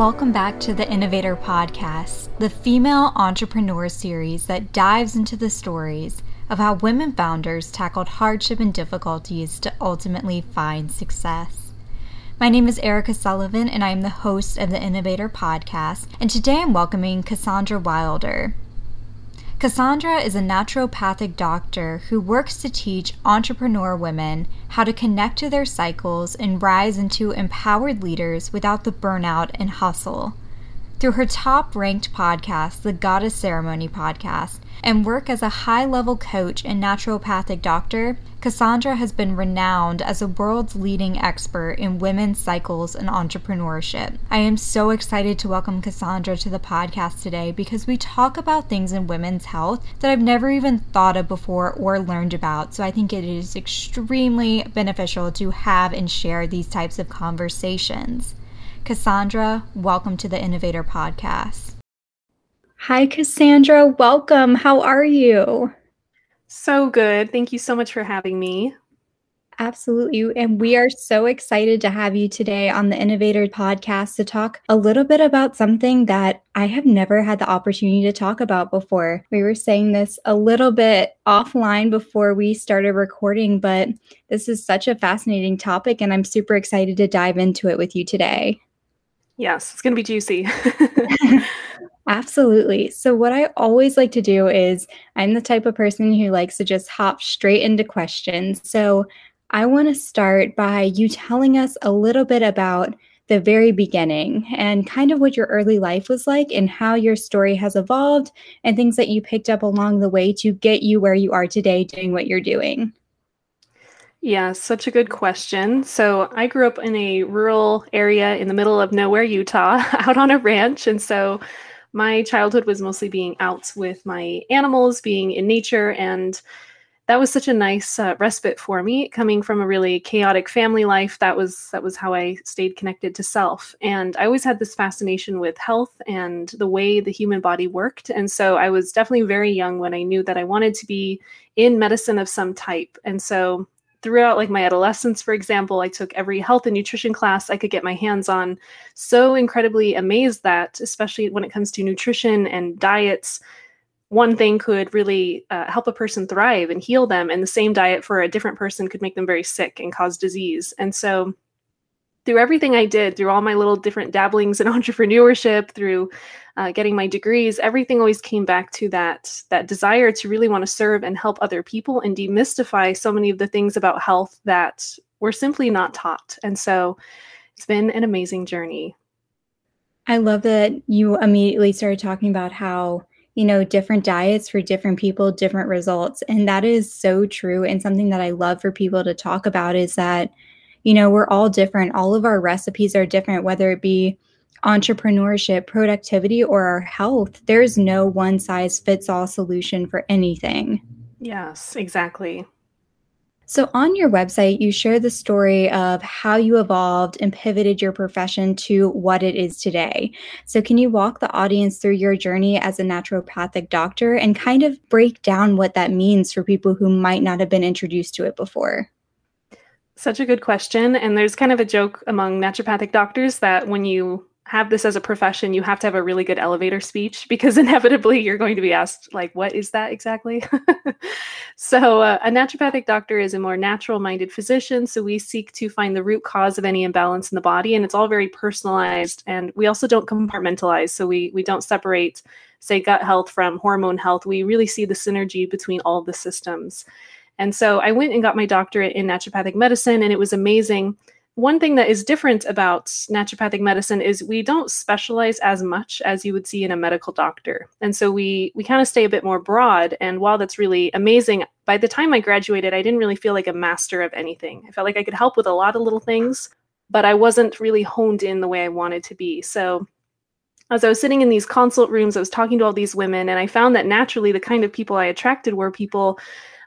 Welcome back to the Innovator Podcast, the female entrepreneur series that dives into the stories of how women founders tackled hardship and difficulties to ultimately find success. My name is Erica Sullivan, and I am the host of the Innovator Podcast, and today I'm welcoming Cassandra Wilder. Cassandra is a naturopathic doctor who works to teach entrepreneur women how to connect to their cycles and rise into empowered leaders without the burnout and hustle. Through her top ranked podcast, the Goddess Ceremony podcast, and work as a high level coach and naturopathic doctor, Cassandra has been renowned as the world's leading expert in women's cycles and entrepreneurship. I am so excited to welcome Cassandra to the podcast today because we talk about things in women's health that I've never even thought of before or learned about. So I think it is extremely beneficial to have and share these types of conversations. Cassandra, welcome to the Innovator Podcast. Hi, Cassandra. Welcome. How are you? So good. Thank you so much for having me. Absolutely. And we are so excited to have you today on the Innovator podcast to talk a little bit about something that I have never had the opportunity to talk about before. We were saying this a little bit offline before we started recording, but this is such a fascinating topic, and I'm super excited to dive into it with you today. Yes, it's going to be juicy. Absolutely. So, what I always like to do is I'm the type of person who likes to just hop straight into questions. So, I want to start by you telling us a little bit about the very beginning and kind of what your early life was like and how your story has evolved and things that you picked up along the way to get you where you are today doing what you're doing. Yeah, such a good question. So, I grew up in a rural area in the middle of nowhere, Utah, out on a ranch. And so, my childhood was mostly being out with my animals, being in nature. And that was such a nice uh, respite for me coming from a really chaotic family life that was that was how i stayed connected to self and i always had this fascination with health and the way the human body worked and so i was definitely very young when i knew that i wanted to be in medicine of some type and so throughout like my adolescence for example i took every health and nutrition class i could get my hands on. So incredibly amazed that especially when it comes to nutrition and diets one thing could really uh, help a person thrive and heal them and the same diet for a different person could make them very sick and cause disease. And so through everything I did, through all my little different dabblings in entrepreneurship, through uh, getting my degrees, everything always came back to that that desire to really want to serve and help other people and demystify so many of the things about health that were simply not taught. And so, it's been an amazing journey. I love that you immediately started talking about how you know, different diets for different people, different results. And that is so true. And something that I love for people to talk about is that you know, we're all different. All of our recipes are different, whether it be entrepreneurship, productivity, or our health. There's no one size fits all solution for anything. Yes, exactly. So, on your website, you share the story of how you evolved and pivoted your profession to what it is today. So, can you walk the audience through your journey as a naturopathic doctor and kind of break down what that means for people who might not have been introduced to it before? Such a good question. And there's kind of a joke among naturopathic doctors that when you have this as a profession, you have to have a really good elevator speech because inevitably you're going to be asked, like, what is that exactly? so, uh, a naturopathic doctor is a more natural minded physician. So, we seek to find the root cause of any imbalance in the body, and it's all very personalized. And we also don't compartmentalize. So, we, we don't separate, say, gut health from hormone health. We really see the synergy between all the systems. And so I went and got my doctorate in naturopathic medicine, and it was amazing. One thing that is different about naturopathic medicine is we don't specialize as much as you would see in a medical doctor. And so we we kind of stay a bit more broad. And while that's really amazing, by the time I graduated, I didn't really feel like a master of anything. I felt like I could help with a lot of little things, but I wasn't really honed in the way I wanted to be. So as I was sitting in these consult rooms, I was talking to all these women, and I found that naturally the kind of people I attracted were people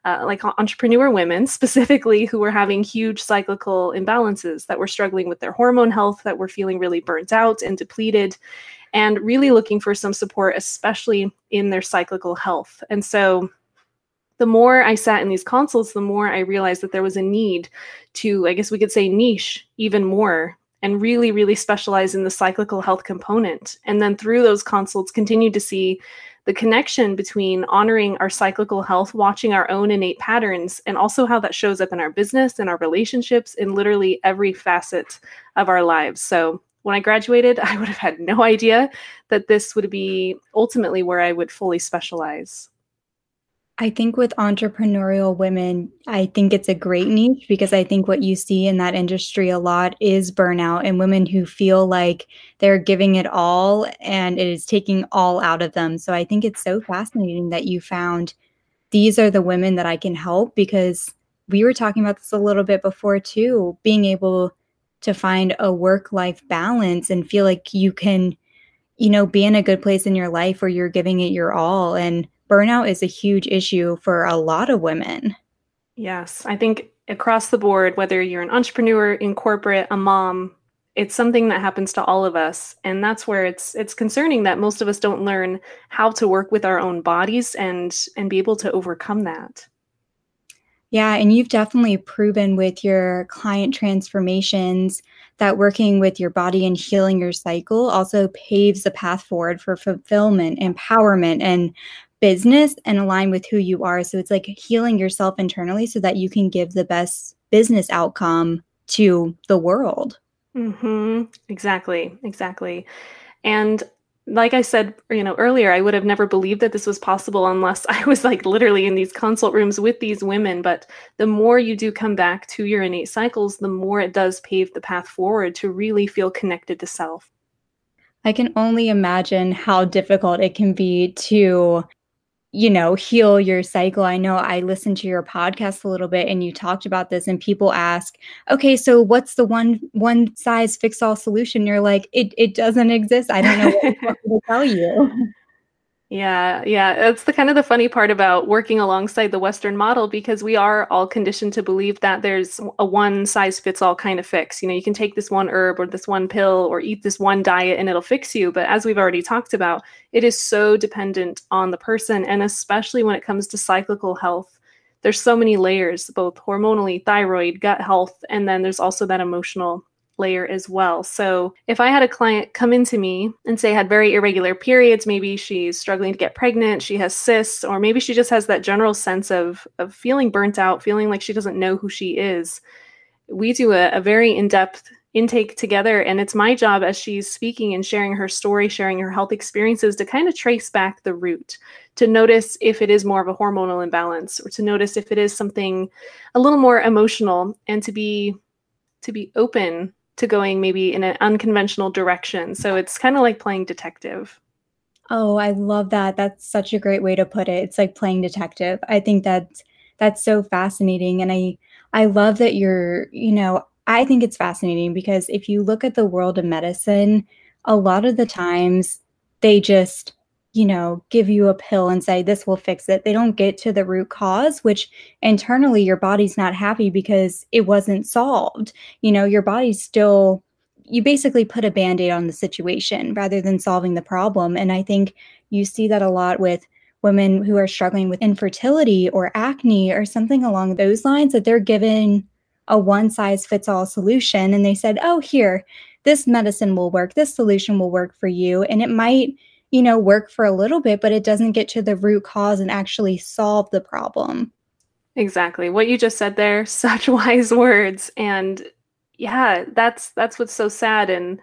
uh, like entrepreneur women specifically who were having huge cyclical imbalances that were struggling with their hormone health that were feeling really burnt out and depleted and really looking for some support especially in their cyclical health and so the more I sat in these consults, the more I realized that there was a need to, I guess we could say, niche even more and really, really specialize in the cyclical health component. And then through those consults, continue to see the connection between honoring our cyclical health, watching our own innate patterns, and also how that shows up in our business and our relationships in literally every facet of our lives. So when I graduated, I would have had no idea that this would be ultimately where I would fully specialize. I think with entrepreneurial women, I think it's a great niche because I think what you see in that industry a lot is burnout and women who feel like they're giving it all and it is taking all out of them. So I think it's so fascinating that you found these are the women that I can help because we were talking about this a little bit before too, being able to find a work life balance and feel like you can, you know, be in a good place in your life where you're giving it your all and burnout is a huge issue for a lot of women. Yes, I think across the board, whether you're an entrepreneur, in corporate, a mom, it's something that happens to all of us and that's where it's it's concerning that most of us don't learn how to work with our own bodies and and be able to overcome that yeah and you've definitely proven with your client transformations that working with your body and healing your cycle also paves the path forward for fulfillment empowerment and business and align with who you are. So it's like healing yourself internally so that you can give the best business outcome to the world. Mm-hmm. Exactly. Exactly. And like I said, you know, earlier, I would have never believed that this was possible unless I was like literally in these consult rooms with these women. But the more you do come back to your innate cycles, the more it does pave the path forward to really feel connected to self. I can only imagine how difficult it can be to you know, heal your cycle. I know I listened to your podcast a little bit and you talked about this and people ask, "Okay, so what's the one one size fits all solution?" You're like, "It it doesn't exist. I don't know what to tell you." Yeah, yeah. That's the kind of the funny part about working alongside the Western model because we are all conditioned to believe that there's a one size fits all kind of fix. You know, you can take this one herb or this one pill or eat this one diet and it'll fix you. But as we've already talked about, it is so dependent on the person. And especially when it comes to cyclical health, there's so many layers, both hormonally, thyroid, gut health, and then there's also that emotional layer as well. So if I had a client come into me and say had very irregular periods, maybe she's struggling to get pregnant, she has cysts, or maybe she just has that general sense of of feeling burnt out, feeling like she doesn't know who she is. We do a, a very in-depth intake together and it's my job as she's speaking and sharing her story sharing her health experiences to kind of trace back the root to notice if it is more of a hormonal imbalance or to notice if it is something a little more emotional and to be to be open to going maybe in an unconventional direction. So it's kind of like playing detective. Oh, I love that. That's such a great way to put it. It's like playing detective. I think that's that's so fascinating and I I love that you're, you know, I think it's fascinating because if you look at the world of medicine, a lot of the times they just you know, give you a pill and say this will fix it. They don't get to the root cause, which internally your body's not happy because it wasn't solved. You know, your body's still, you basically put a band aid on the situation rather than solving the problem. And I think you see that a lot with women who are struggling with infertility or acne or something along those lines, that they're given a one size fits all solution. And they said, oh, here, this medicine will work, this solution will work for you. And it might, you know, work for a little bit, but it doesn't get to the root cause and actually solve the problem. Exactly. What you just said there, such wise words. And yeah, that's that's what's so sad and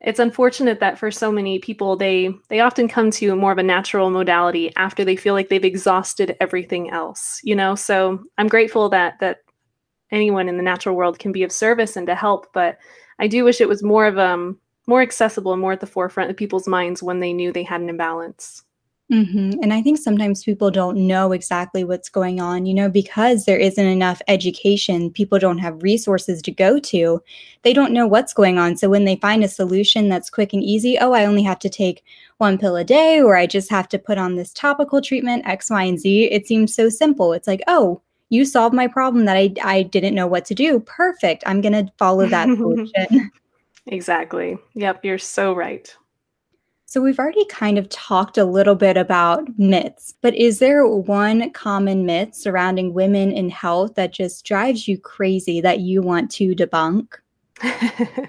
it's unfortunate that for so many people they they often come to more of a natural modality after they feel like they've exhausted everything else, you know? So I'm grateful that that anyone in the natural world can be of service and to help, but I do wish it was more of um more accessible and more at the forefront of people's minds when they knew they had an imbalance. Mm-hmm. And I think sometimes people don't know exactly what's going on, you know, because there isn't enough education, people don't have resources to go to. They don't know what's going on. So when they find a solution that's quick and easy, oh, I only have to take one pill a day, or I just have to put on this topical treatment, X, Y, and Z, it seems so simple. It's like, oh, you solved my problem that I, I didn't know what to do. Perfect. I'm going to follow that solution. Exactly. Yep, you're so right. So, we've already kind of talked a little bit about myths, but is there one common myth surrounding women in health that just drives you crazy that you want to debunk?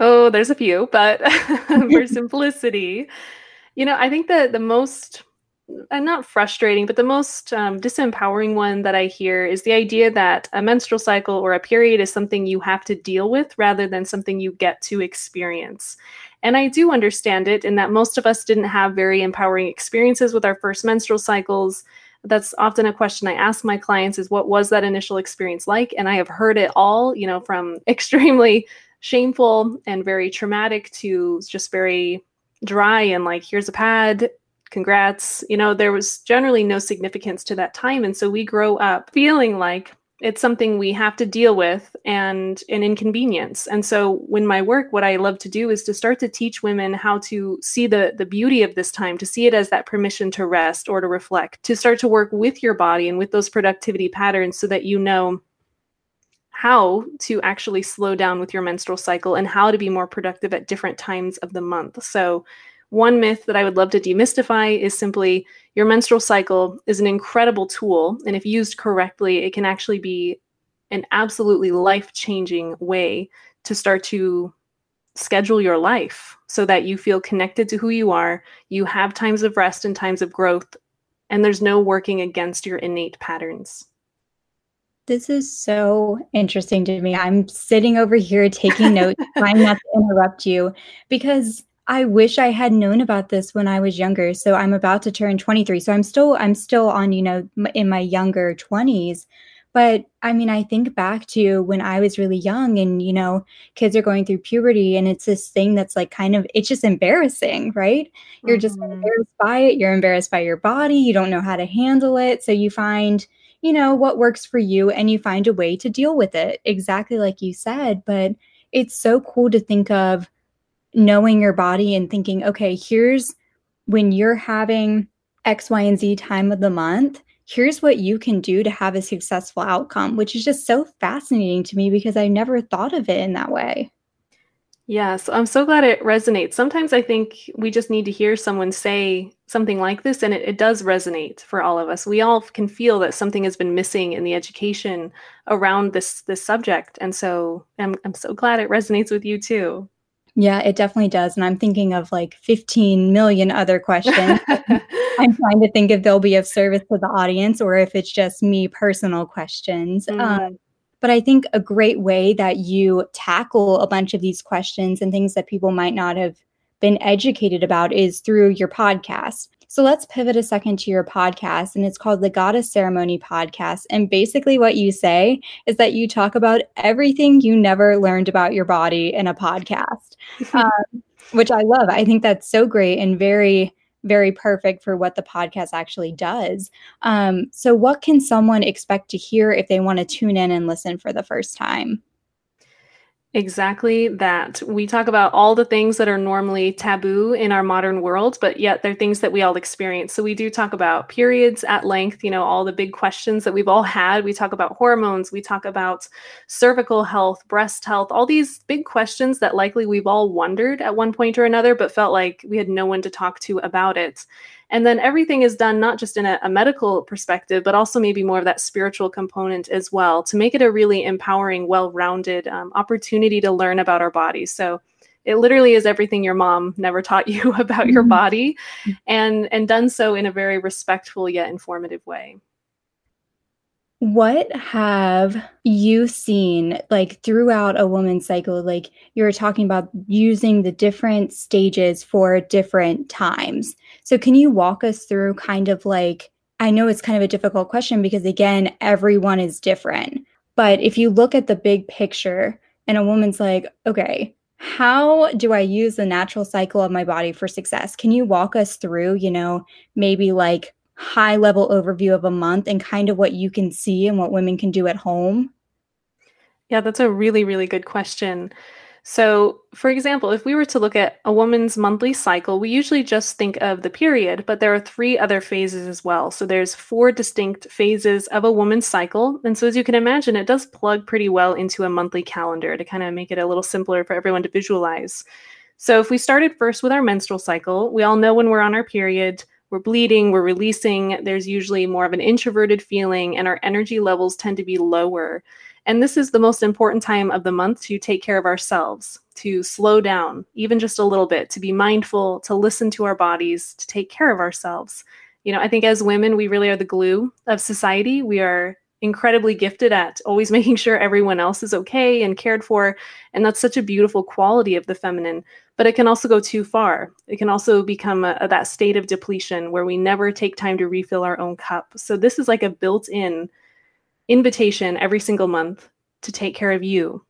oh, there's a few, but for simplicity, you know, I think that the most and not frustrating, but the most um, disempowering one that I hear is the idea that a menstrual cycle or a period is something you have to deal with rather than something you get to experience. And I do understand it in that most of us didn't have very empowering experiences with our first menstrual cycles. That's often a question I ask my clients is what was that initial experience like? And I have heard it all, you know, from extremely shameful and very traumatic to just very dry and like here's a pad congrats. You know, there was generally no significance to that time. And so we grow up feeling like it's something we have to deal with and an inconvenience. And so when my work, what I love to do is to start to teach women how to see the the beauty of this time, to see it as that permission to rest or to reflect, to start to work with your body and with those productivity patterns so that you know how to actually slow down with your menstrual cycle and how to be more productive at different times of the month. So one myth that I would love to demystify is simply your menstrual cycle is an incredible tool. And if used correctly, it can actually be an absolutely life changing way to start to schedule your life so that you feel connected to who you are, you have times of rest and times of growth, and there's no working against your innate patterns. This is so interesting to me. I'm sitting over here taking notes, trying not to interrupt you because I wish I had known about this when I was younger. So I'm about to turn 23. So I'm still I'm still on, you know, in my younger 20s. But I mean, I think back to when I was really young and, you know, kids are going through puberty and it's this thing that's like kind of it's just embarrassing, right? You're mm-hmm. just embarrassed by it, you're embarrassed by your body, you don't know how to handle it. So you find you know what works for you and you find a way to deal with it exactly like you said but it's so cool to think of knowing your body and thinking, okay, here's when you're having X, Y, and Z time of the month, here's what you can do to have a successful outcome, which is just so fascinating to me because I never thought of it in that way. Yes, I'm so glad it resonates. Sometimes I think we just need to hear someone say something like this, and it, it, does resonate for all of us. We all can feel that something has been missing in the education around this this subject, and so I'm I'm so glad it resonates with you too. Yeah, it definitely does. And I'm thinking of like 15 million other questions. I'm trying to think if they'll be of service to the audience or if it's just me personal questions. Mm. Um, but I think a great way that you tackle a bunch of these questions and things that people might not have been educated about is through your podcast. So let's pivot a second to your podcast, and it's called the Goddess Ceremony Podcast. And basically, what you say is that you talk about everything you never learned about your body in a podcast, um, which I love. I think that's so great and very, very perfect for what the podcast actually does. Um, so, what can someone expect to hear if they want to tune in and listen for the first time? Exactly that. We talk about all the things that are normally taboo in our modern world, but yet they're things that we all experience. So we do talk about periods at length, you know, all the big questions that we've all had. We talk about hormones, we talk about cervical health, breast health, all these big questions that likely we've all wondered at one point or another, but felt like we had no one to talk to about it. And then everything is done not just in a, a, medical perspective, but also maybe more of that spiritual component as well to make it a really empowering, well rounded um, opportunity to learn about our bodies. So it literally is everything your mom never taught you about your mm-hmm. body and and done so in a very respectful yet informative way what have you seen like throughout a woman's cycle? Like you were talking about using the different stages for different times. So, can you walk us through kind of like, I know it's kind of a difficult question because, again, everyone is different. But if you look at the big picture and a woman's like, okay, how do I use the natural cycle of my body for success? Can you walk us through, you know, maybe like high level overview of a month and kind of what you can see and what women can do at home? Yeah, that's a really, really good question. So, for example, if we were to look at a woman's monthly cycle, we usually just think of the period, but there are three other phases as well. So, there's four distinct phases of a woman's cycle. And so, as you can imagine, it does plug pretty well into a monthly calendar to kind of make it a little simpler for everyone to visualize. So, if we started first with our menstrual cycle, we all know when we're on our period, we're bleeding, we're releasing, there's usually more of an introverted feeling, and our energy levels tend to be lower. And this is the most important time of the month to take care of ourselves, to slow down, even just a little bit, to be mindful, to listen to our bodies, to take care of ourselves. You know, I think as women, we really are the glue of society. We are incredibly gifted at always making sure everyone else is okay and cared for. And that's such a beautiful quality of the feminine. But it can also go too far. It can also become a, a, that state of depletion where we never take time to refill our own cup. So this is like a built in invitation every single month to take care of you,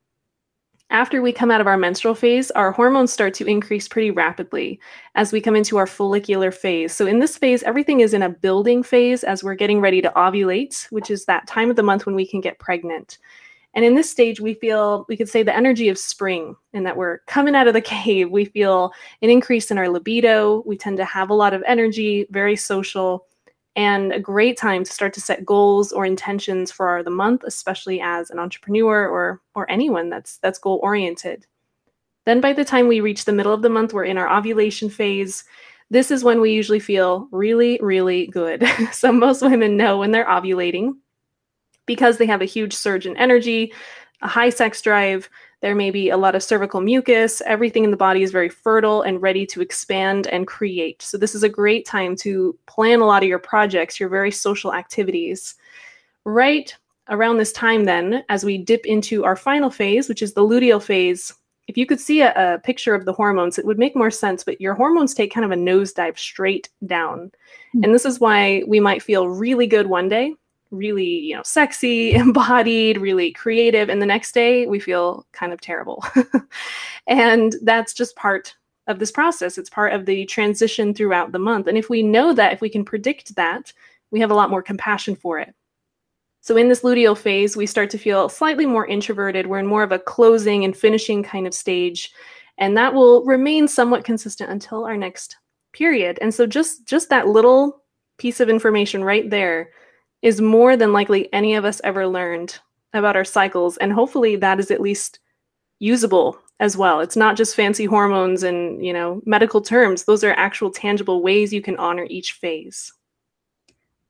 after we come out of our menstrual phase, our hormones start to increase pretty rapidly as we come into our follicular phase. So, in this phase, everything is in a building phase as we're getting ready to ovulate, which is that time of the month when we can get pregnant. And in this stage, we feel, we could say, the energy of spring, and that we're coming out of the cave. We feel an increase in our libido. We tend to have a lot of energy, very social and a great time to start to set goals or intentions for the month especially as an entrepreneur or or anyone that's that's goal oriented. Then by the time we reach the middle of the month we're in our ovulation phase. This is when we usually feel really really good. So most women know when they're ovulating because they have a huge surge in energy a high sex drive there may be a lot of cervical mucus. Everything in the body is very fertile and ready to expand and create. So, this is a great time to plan a lot of your projects, your very social activities. Right around this time, then, as we dip into our final phase, which is the luteal phase, if you could see a, a picture of the hormones, it would make more sense. But your hormones take kind of a nosedive straight down. Mm-hmm. And this is why we might feel really good one day really, you know, sexy, embodied, really creative. And the next day we feel kind of terrible. and that's just part of this process. It's part of the transition throughout the month. And if we know that, if we can predict that, we have a lot more compassion for it. So in this luteal phase, we start to feel slightly more introverted. We're in more of a closing and finishing kind of stage. And that will remain somewhat consistent until our next period. And so just just that little piece of information right there is more than likely any of us ever learned about our cycles. And hopefully that is at least usable as well. It's not just fancy hormones and, you know, medical terms. Those are actual tangible ways you can honor each phase.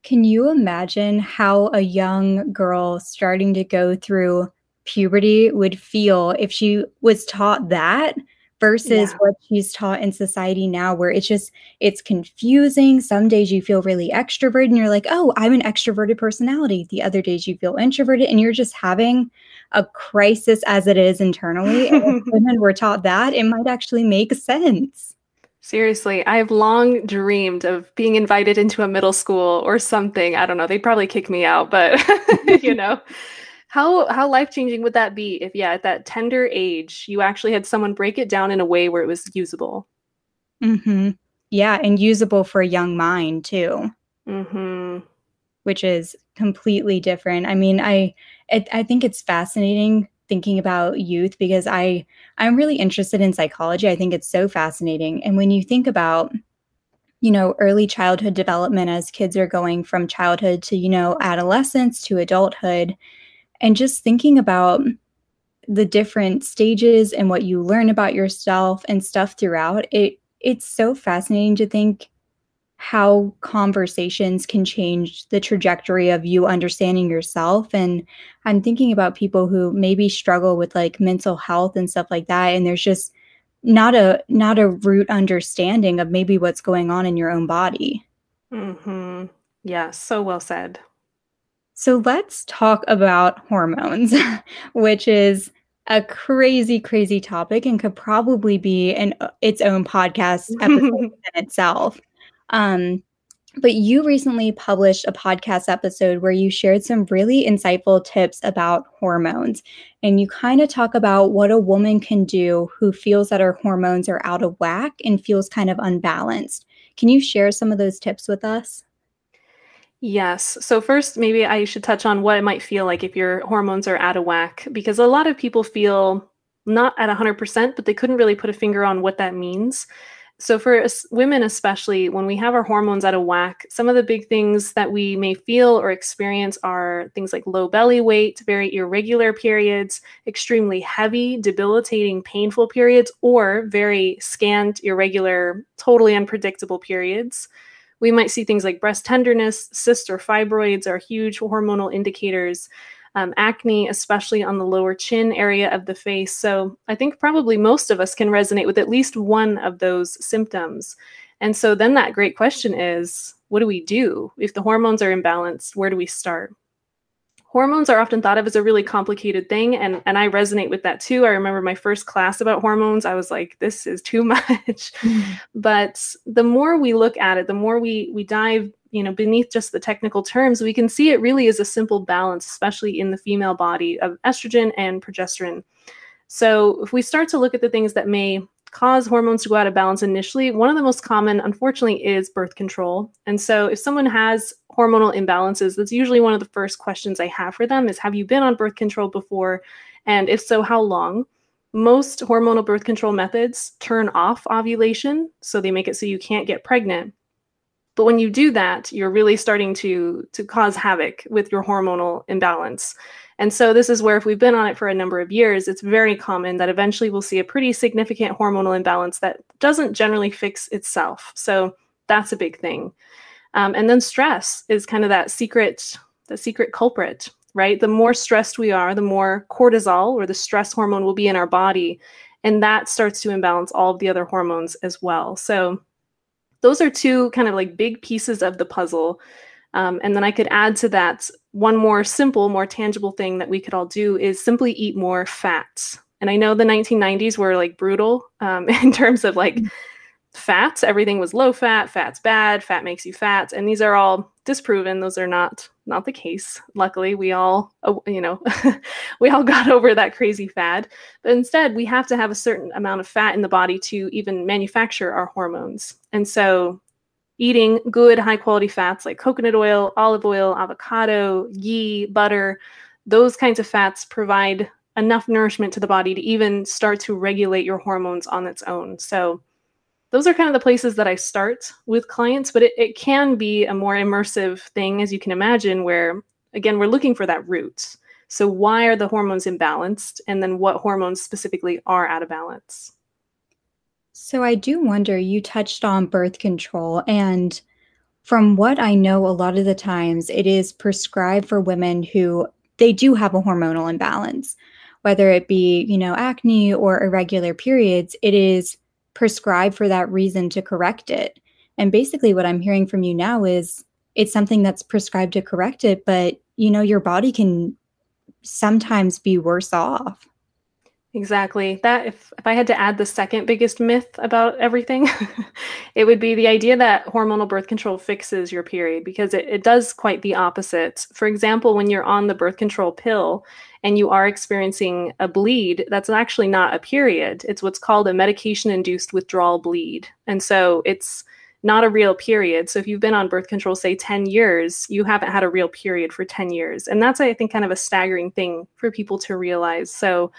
Can you imagine how a young girl starting to go through puberty would feel if she was taught that versus yeah. what she's taught in society now where it's just it's confusing some days you feel really extroverted and you're like oh i'm an extroverted personality the other days you feel introverted and you're just having a crisis as it is internally and women were taught that it might actually make sense Seriously, I've long dreamed of being invited into a middle school or something. I don't know. They'd probably kick me out, but you know, how how life changing would that be if yeah at that tender age you actually had someone break it down in a way where it was usable? Mm-hmm. Yeah and usable for a young mind too. Mm-hmm. Which is completely different. I mean i it, i think it's fascinating thinking about youth because i i'm really interested in psychology. I think it's so fascinating. And when you think about you know early childhood development as kids are going from childhood to you know adolescence to adulthood and just thinking about the different stages and what you learn about yourself and stuff throughout it it's so fascinating to think how conversations can change the trajectory of you understanding yourself. And i'm thinking about people who maybe struggle with like mental health and stuff like that and there's just not a not a root understanding of maybe what's going on in your own body. Mhm yeah so well said so let's talk about hormones, which is a crazy, crazy topic and could probably be an uh, its own podcast episode in itself. Um, but you recently published a podcast episode where you shared some really insightful tips about hormones. And you kind of talk about what a woman can do who feels that her hormones are out of whack and feels kind of unbalanced. Can you share some of those tips with us? Yes. So, first, maybe I should touch on what it might feel like if your hormones are out of whack, because a lot of people feel not at 100%, but they couldn't really put a finger on what that means. So, for women especially, when we have our hormones out of whack, some of the big things that we may feel or experience are things like low belly weight, very irregular periods, extremely heavy, debilitating, painful periods, or very scant, irregular, totally unpredictable periods. We might see things like breast tenderness, cysts or fibroids are huge hormonal indicators. um, acne, especially on the lower chin area of the face. So I think probably most of us can resonate with at least one of those symptoms. And so then that great question is what do we do? If the hormones are imbalanced, where do we start? Hormones are often thought of as a really complicated thing and and I resonate with that too. I remember my first class about hormones, I was like this is too much. Mm-hmm. But the more we look at it, the more we we dive, you know, beneath just the technical terms, we can see it really is a simple balance, especially in the female body of estrogen and progesterone. So, if we start to look at the things that may cause hormones to go out of balance initially, one of the most common, unfortunately, is birth control. And so, if someone has hormonal imbalances, that's usually one of the first questions I have for them is Have you been on birth control before? And if so, how long? Most hormonal birth control methods turn off ovulation, so they make it so you can't get pregnant. But when you do that, you're really starting to, to cause havoc with your hormonal imbalance. And so, this is where, if we've been on it for a number of years, it's very common that eventually we'll see a pretty significant hormonal imbalance that doesn't generally fix itself. So, that's a big thing. Um, and then stress is kind of that secret, the secret culprit, right? The more stressed we are, the more cortisol or the stress hormone will be in our body. And that starts to imbalance all of the other hormones as well. So, those are two kind of like big pieces of the puzzle um, and then I could add to that one more simple, more tangible thing that we could all do is simply eat more fats. And I know the 1990s were like brutal um, in terms of like mm. Fats. Everything was low fat. Fat's bad. Fat makes you fat. And these are all disproven. Those are not not the case. Luckily, we all uh, you know we all got over that crazy fad. But instead, we have to have a certain amount of fat in the body to even manufacture our hormones. And so eating good high quality fats like coconut oil, olive oil, avocado, ghee, butter, those kinds of fats provide enough nourishment to the body to even start to regulate your hormones on its own. So, those are kind of the places that I start with clients, but it, it can be a more immersive thing, as you can imagine, where again, we're looking for that root. So, why are the hormones imbalanced? And then, what hormones specifically are out of balance? So I do wonder, you touched on birth control, and from what I know, a lot of the times it is prescribed for women who they do have a hormonal imbalance, whether it be, you know, acne or irregular periods, it is prescribed for that reason to correct it. And basically what I'm hearing from you now is it's something that's prescribed to correct it, but you know, your body can sometimes be worse off. Exactly. That if, if I had to add the second biggest myth about everything, it would be the idea that hormonal birth control fixes your period because it, it does quite the opposite. For example, when you're on the birth control pill and you are experiencing a bleed, that's actually not a period. It's what's called a medication induced withdrawal bleed. And so it's not a real period. So if you've been on birth control, say 10 years, you haven't had a real period for 10 years. And that's, I think, kind of a staggering thing for people to realize. So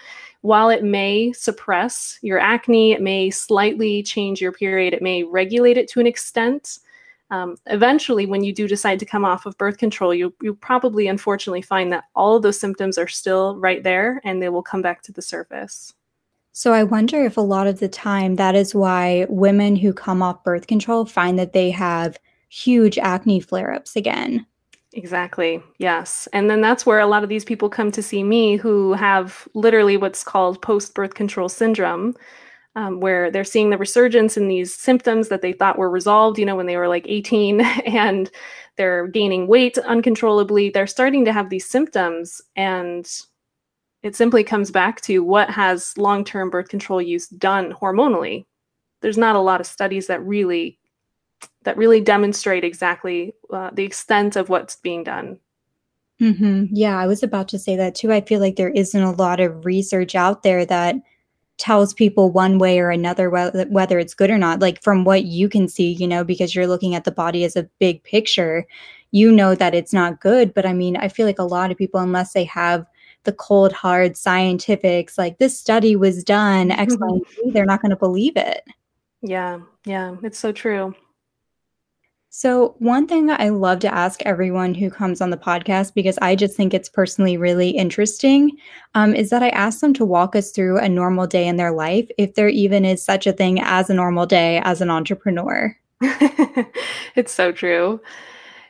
while it may suppress your acne, it may slightly change your period, it may regulate it to an extent. Um, eventually, when you do decide to come off of birth control, you you probably unfortunately find that all of those symptoms are still right there and they will come back to the surface. So I wonder if a lot of the time that is why women who come off birth control find that they have huge acne flare ups again. Exactly. Yes. And then that's where a lot of these people come to see me who have literally what's called post birth control syndrome, um, where they're seeing the resurgence in these symptoms that they thought were resolved, you know, when they were like 18 and they're gaining weight uncontrollably. They're starting to have these symptoms. And it simply comes back to what has long term birth control use done hormonally. There's not a lot of studies that really that really demonstrate exactly uh, the extent of what's being done. Mm-hmm. Yeah, I was about to say that too. I feel like there isn't a lot of research out there that tells people one way or another whether, whether it's good or not. Like from what you can see, you know, because you're looking at the body as a big picture, you know that it's not good. But I mean, I feel like a lot of people, unless they have the cold, hard scientifics, like this study was done, X, Y, and Z, they're not going to believe it. Yeah, yeah, it's so true. So, one thing I love to ask everyone who comes on the podcast, because I just think it's personally really interesting, um, is that I ask them to walk us through a normal day in their life, if there even is such a thing as a normal day as an entrepreneur. it's so true.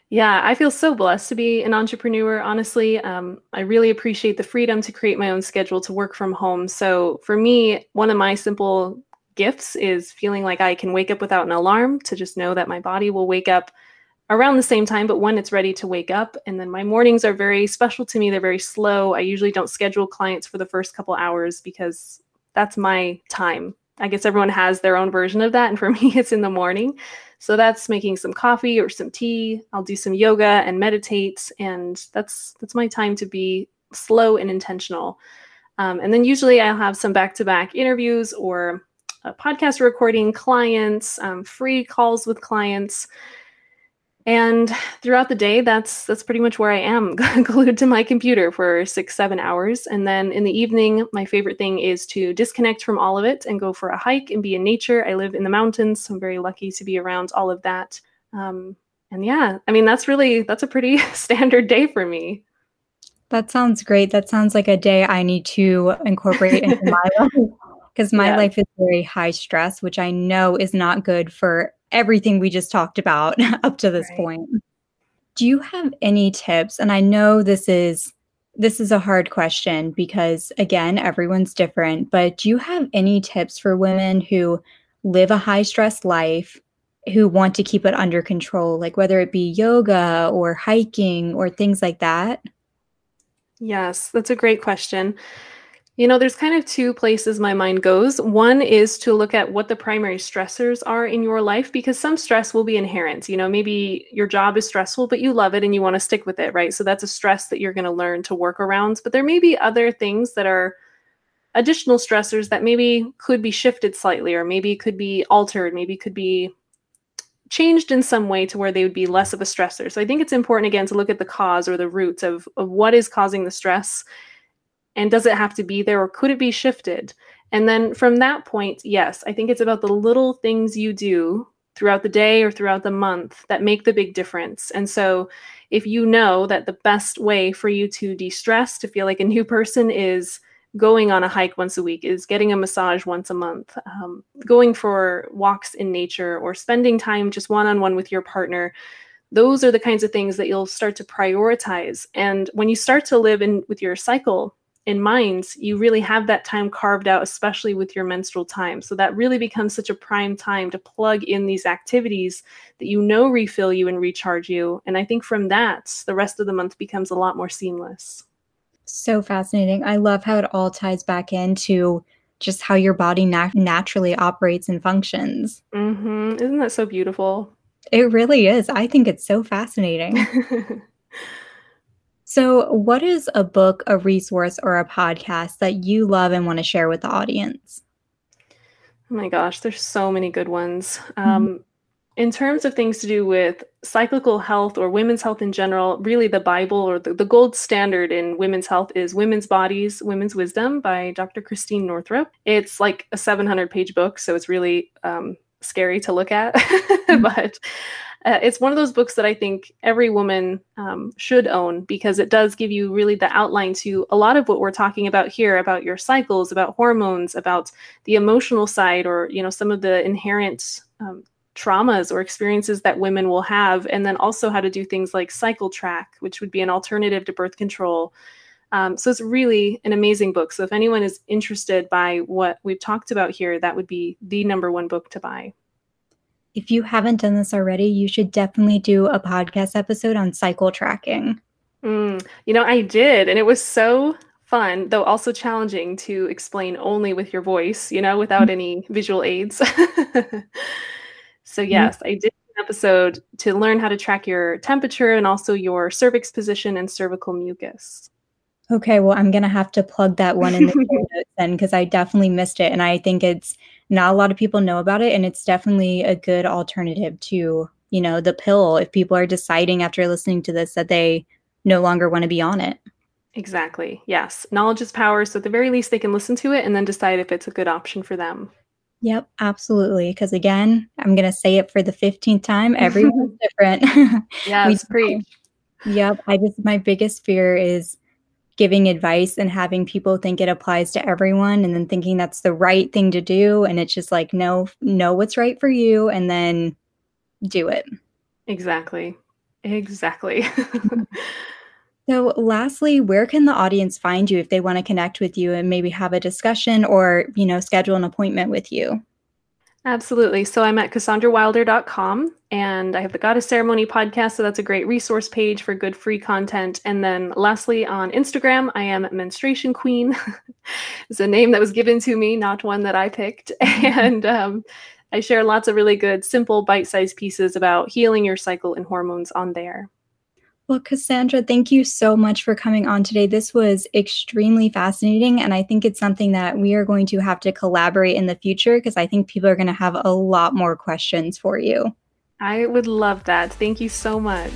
Yeah, I feel so blessed to be an entrepreneur, honestly. Um, I really appreciate the freedom to create my own schedule to work from home. So, for me, one of my simple gifts is feeling like I can wake up without an alarm to just know that my body will wake up around the same time, but when it's ready to wake up. And then my mornings are very special to me. They're very slow. I usually don't schedule clients for the first couple hours because that's my time. I guess everyone has their own version of that. And for me, it's in the morning. So that's making some coffee or some tea. I'll do some yoga and meditate, and that's that's my time to be slow and intentional. Um, and then usually I'll have some back-to-back interviews or a podcast recording, clients, um, free calls with clients, and throughout the day that's that's pretty much where i am glued to my computer for six seven hours. And then in the evening my favorite thing is to disconnect from all of it and go for a hike and be in nature. I live in the mountains so i'm very lucky to be around all of that. Um, and yeah i mean that's really that's a pretty standard day for me. That sounds great. That sounds like a day i need to incorporate into my life because my yeah. life is very high stress which i know is not good for everything we just talked about up to this right. point. Do you have any tips? And I know this is this is a hard question because again, everyone's different, but do you have any tips for women who live a high stress life who want to keep it under control, like whether it be yoga or hiking or things like that? Yes, that's a great question. You know, there's kind of two places my mind goes. One is to look at what the primary stressors are in your life because some stress will be inherent. You know, maybe your job is stressful, but you love it and you want to stick with it, right? So that's a stress that you're going to learn to work around. But there may be other things that are additional stressors that maybe could be shifted slightly or maybe could be altered, maybe could be changed in some way to where they would be less of a stressor. So I think it's important again to look at the cause or the roots of, of what is causing the stress and does it have to be there or could it be shifted? And then from that point, yes, I think it's about the little things you do throughout the day or throughout the month that make the big difference. And so if you know that the best way for you to de stress, to feel like a new person, is going on a hike once a week, is getting a massage once a month, um, going for walks in nature, or spending time just one on one with your partner. Those are the kinds of things that you'll start to prioritize. And when you start to live in with your cycle in mind, you really have that time carved out, especially with your menstrual time. So that really becomes such a prime time to plug in these activities that you know refill you and recharge you. And I think from that, the rest of the month becomes a lot more seamless. So fascinating. I love how it all ties back into just how your body nat- naturally operates and functions. Mm-hmm. Isn't that so beautiful? It really is. I think it's so fascinating. So, what is a book, a resource, or a podcast that you love and want to share with the audience? Oh my gosh, there's so many good ones. Mm-hmm. Um, in terms of things to do with cyclical health or women's health in general, really the Bible or the, the gold standard in women's health is Women's Bodies, Women's Wisdom by Dr. Christiane Northrup. It's like a 700 page book, so it's really um, scary to look at, mm-hmm. but uh, it's one of those books that I think every woman um, should own because it does give you really the outline to a lot of what we're talking about here about your cycles, about hormones, about the emotional side, or you know some of the inherent um, traumas or experiences that women will have, and then also how to do things like cycle track, which would be an alternative to birth control. Um, so it's really an amazing book. So if anyone is interested by what we've talked about here, that would be the number one book to buy if you haven't done this already, you should definitely do a podcast episode on cycle tracking. Mm, you know, I did, and it was so fun, though also challenging to explain only with your voice, you know, without any visual aids. so, mm-hmm. yes, I did an episode to learn how to track your temperature and also your cervix position and cervical mucus. Okay, well, I'm going to have to plug that one in the notes then because I definitely missed it. And I think it's not a lot of people know about it. And it's definitely a good alternative to, you know, the pill if people are deciding after listening to this that they no longer want to be on it. Exactly. Yes. Knowledge is power. So at the very least, they can listen to it and then decide if it's a good option for them. Yep, absolutely. Because again, I'm going to say it for the 15th time. Everyone's different. Yes, preach. Yep. I just, my biggest fear is giving advice and having people think it applies to everyone and then thinking that's the right thing to do and it's just like no know what's right for you and then do it exactly Exactly. so, lastly, where can the audience find you if they want to connect with you and maybe have a discussion or, you know, schedule an appointment with you? Absolutely. So I'm at cassandrawilder.com and I have the Goddess Ceremony podcast. So that's a great resource page for good free content. And then lastly, on Instagram, I am Menstruation Queen. it's a name that was given to me, not one that I picked. and um, I share lots of really good, simple, bite sized pieces about healing your cycle and hormones on there. Well, Cassandra, thank you so much for coming on today. This was extremely fascinating. And I think it's something that we are going to have to collaborate in the future because I think people are going to have a lot more questions for you. I would love that. Thank you so much.